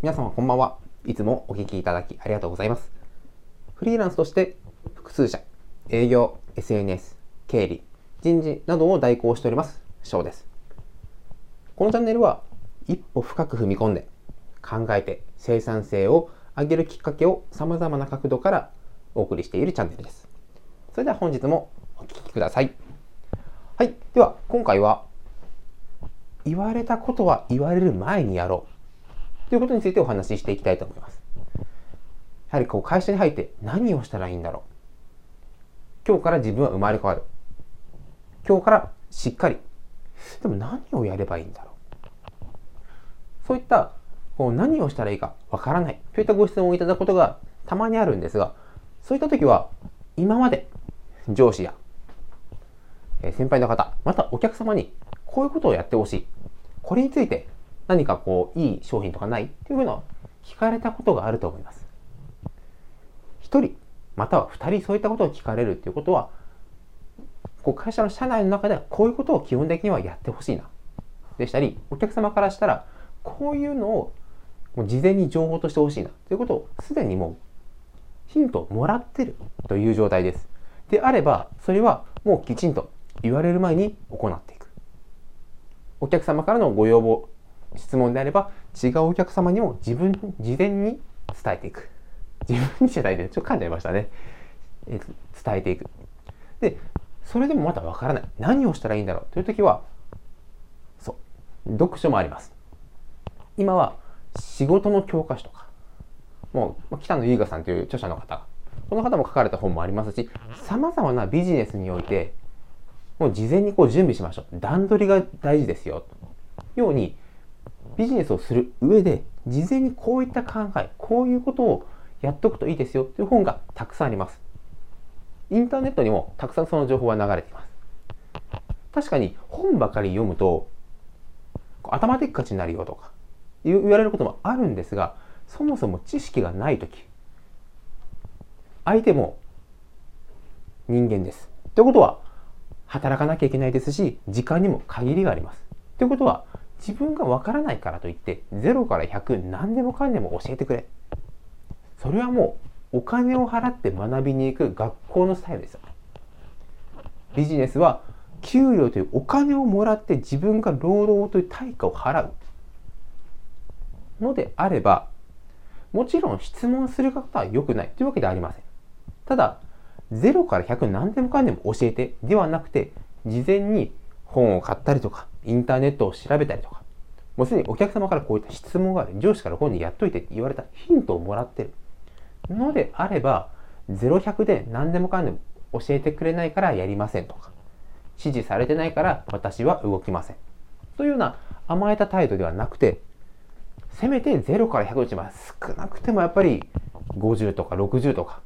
皆様こんばんは。いつもお聞きいただきありがとうございます。フリーランスとして複数社、営業、SNS、経理、人事などを代行しております、翔です。このチャンネルは一歩深く踏み込んで考えて生産性を上げるきっかけを様々な角度からお送りしているチャンネルです。それでは本日もお聴きください。はい。では、今回は言われたことは言われる前にやろうということについてお話ししていきたいと思います。やはりこう会社に入って何をしたらいいんだろう。今日から自分は生まれ変わる。今日からしっかり。でも何をやればいいんだろう。そういったこう何をしたらいいかわからないといったご質問をいただくことがたまにあるんですが、そういった時は今まで上司や先輩の方、またお客様にこういうことをやってほしい。これについて何かこういい商品とかないっていうのを聞かれたことがあると思います。1人または2人そういったことを聞かれるっていうことはこう会社の社内の中ではこういうことを基本的にはやってほしいなでしたりお客様からしたらこういうのをもう事前に情報としてほしいなということをすでにもうヒントをもらってるという状態です。であればそれはもうきちんと言われる前に行っていく。お客様からのご要望、質問であれば違うお客様にも自分、事前に伝えていく。自分に伝えて、ちょっと噛んじゃいましたね。え伝えていく。で、それでもまだわからない。何をしたらいいんだろうという時は、そう、読書もあります。今は仕事の教科書とか、もう北野優雅さんという著者の方、この方も書かれた本もありますし、様々なビジネスにおいて、もう事前にこう準備しましょう。段取りが大事ですよ。ように、ビジネスをする上で、事前にこういった考え、こういうことをやっとくといいですよという本がたくさんあります。インターネットにもたくさんその情報は流れています。確かに本ばかり読むと頭でっかちになるよとか言われることもあるんですがそもそも知識がない時相手も人間です。ということは働かなきゃいけないですし時間にも限りがあります。ということは自分がわからないからといって0から100何でもかんでも教えてくれ。それはもうお金を払って学びに行く学校のスタイルですよ。ビジネスは給料というお金をもらって自分が労働という対価を払うのであればもちろん質問する方は良くないというわけではありません。ただ0から100何でもかんでも教えてではなくて事前に本を買ったりとかインターネットを調べたりとかもうすでにお客様からこういった質問がある上司から本にやっといてって言われたヒントをもらってるのであれば、0100で何でもかんでも教えてくれないからやりませんとか、指示されてないから私は動きません。というような甘えた態度ではなくて、せめて0から100のうちは少なくてもやっぱり50とか60とか、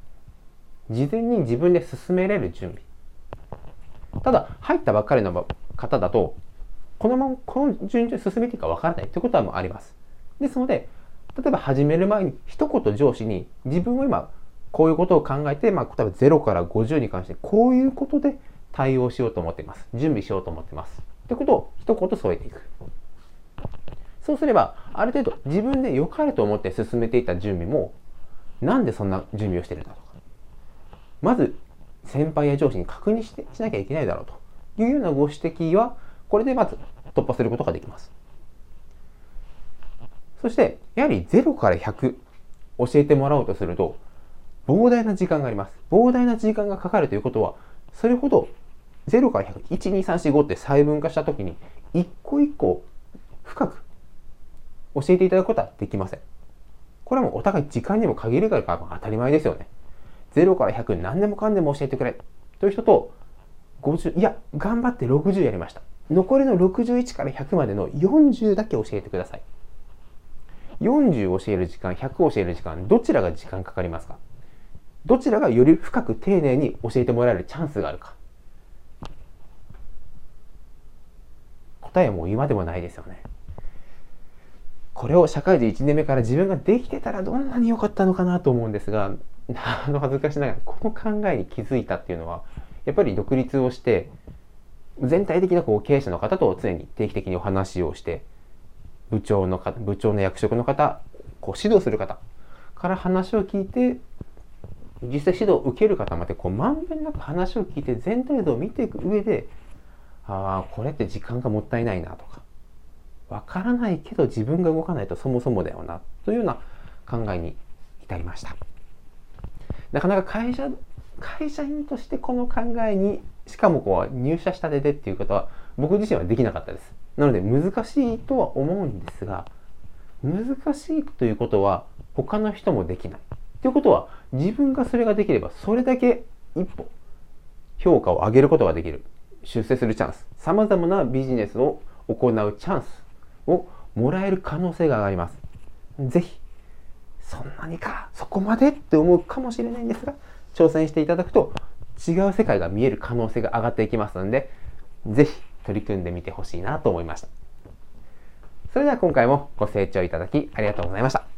事前に自分で進めれる準備。ただ、入ったばっかりの方だと、このままこの順序で進めていいかわからないということはもうあります。ですので、例えば始める前に一言上司に自分は今こういうことを考えて、まあ、例えば0から50に関してこういうことで対応しようと思っています。準備しようと思っています。ということを一言添えていく。そうすれば、ある程度自分で良かれと思って進めていた準備も、なんでそんな準備をしてるんだとか。まず、先輩や上司に確認してしなきゃいけないだろうというようなご指摘は、これでまず突破することができます。そして、やはり0から100教えてもらおうとすると、膨大な時間があります。膨大な時間がかかるということは、それほど0から100、1、2、3、4、5って細分化したときに、一個一個深く教えていただくことはできません。これはもうお互い時間にも限りがあるから当たり前ですよね。0から100何でもかんでも教えてくれという人と、50、いや、頑張って60やりました。残りの61から100までの40だけ教えてください。40教える時間、100教える時間、どちらが時間かかりますか？どちらがより深く丁寧に教えてもらえるチャンスがあるか？答えはもう今でもないですよね。これを社会人1年目から自分ができてたらどんなに良かったのかなと思うんですが、あの恥ずかしながらこの考えに気づいたっていうのは、やっぱり独立をして、全体的なこう経営者の方と常に定期的にお話をして、部長の方、部長の役職の方、こう指導する方から話を聞いて実際指導を受ける方までこうまんべんなく話を聞いて全体像を見ていく上でああこれって時間がもったいないなとかわからないけど自分が動かないとそもそもだよなというような考えに至りました。なかなか会社会社員としてこの考えにしかもこう入社したてでっていうことは僕自身はできなかったです。なので難しいとは思うんですが難しいということは他の人もできない。ということは自分がそれができればそれだけ一歩評価を上げることができる。出世するチャンス。さまざまなビジネスを行うチャンスをもらえる可能性が上がります。是非そんなにかそこまでって思うかもしれないんですが挑戦していただくと違う世界が見える可能性が上がっていきますのでぜひ取り組んでみてほしいなと思いました。それでは今回もご清聴いただきありがとうございました。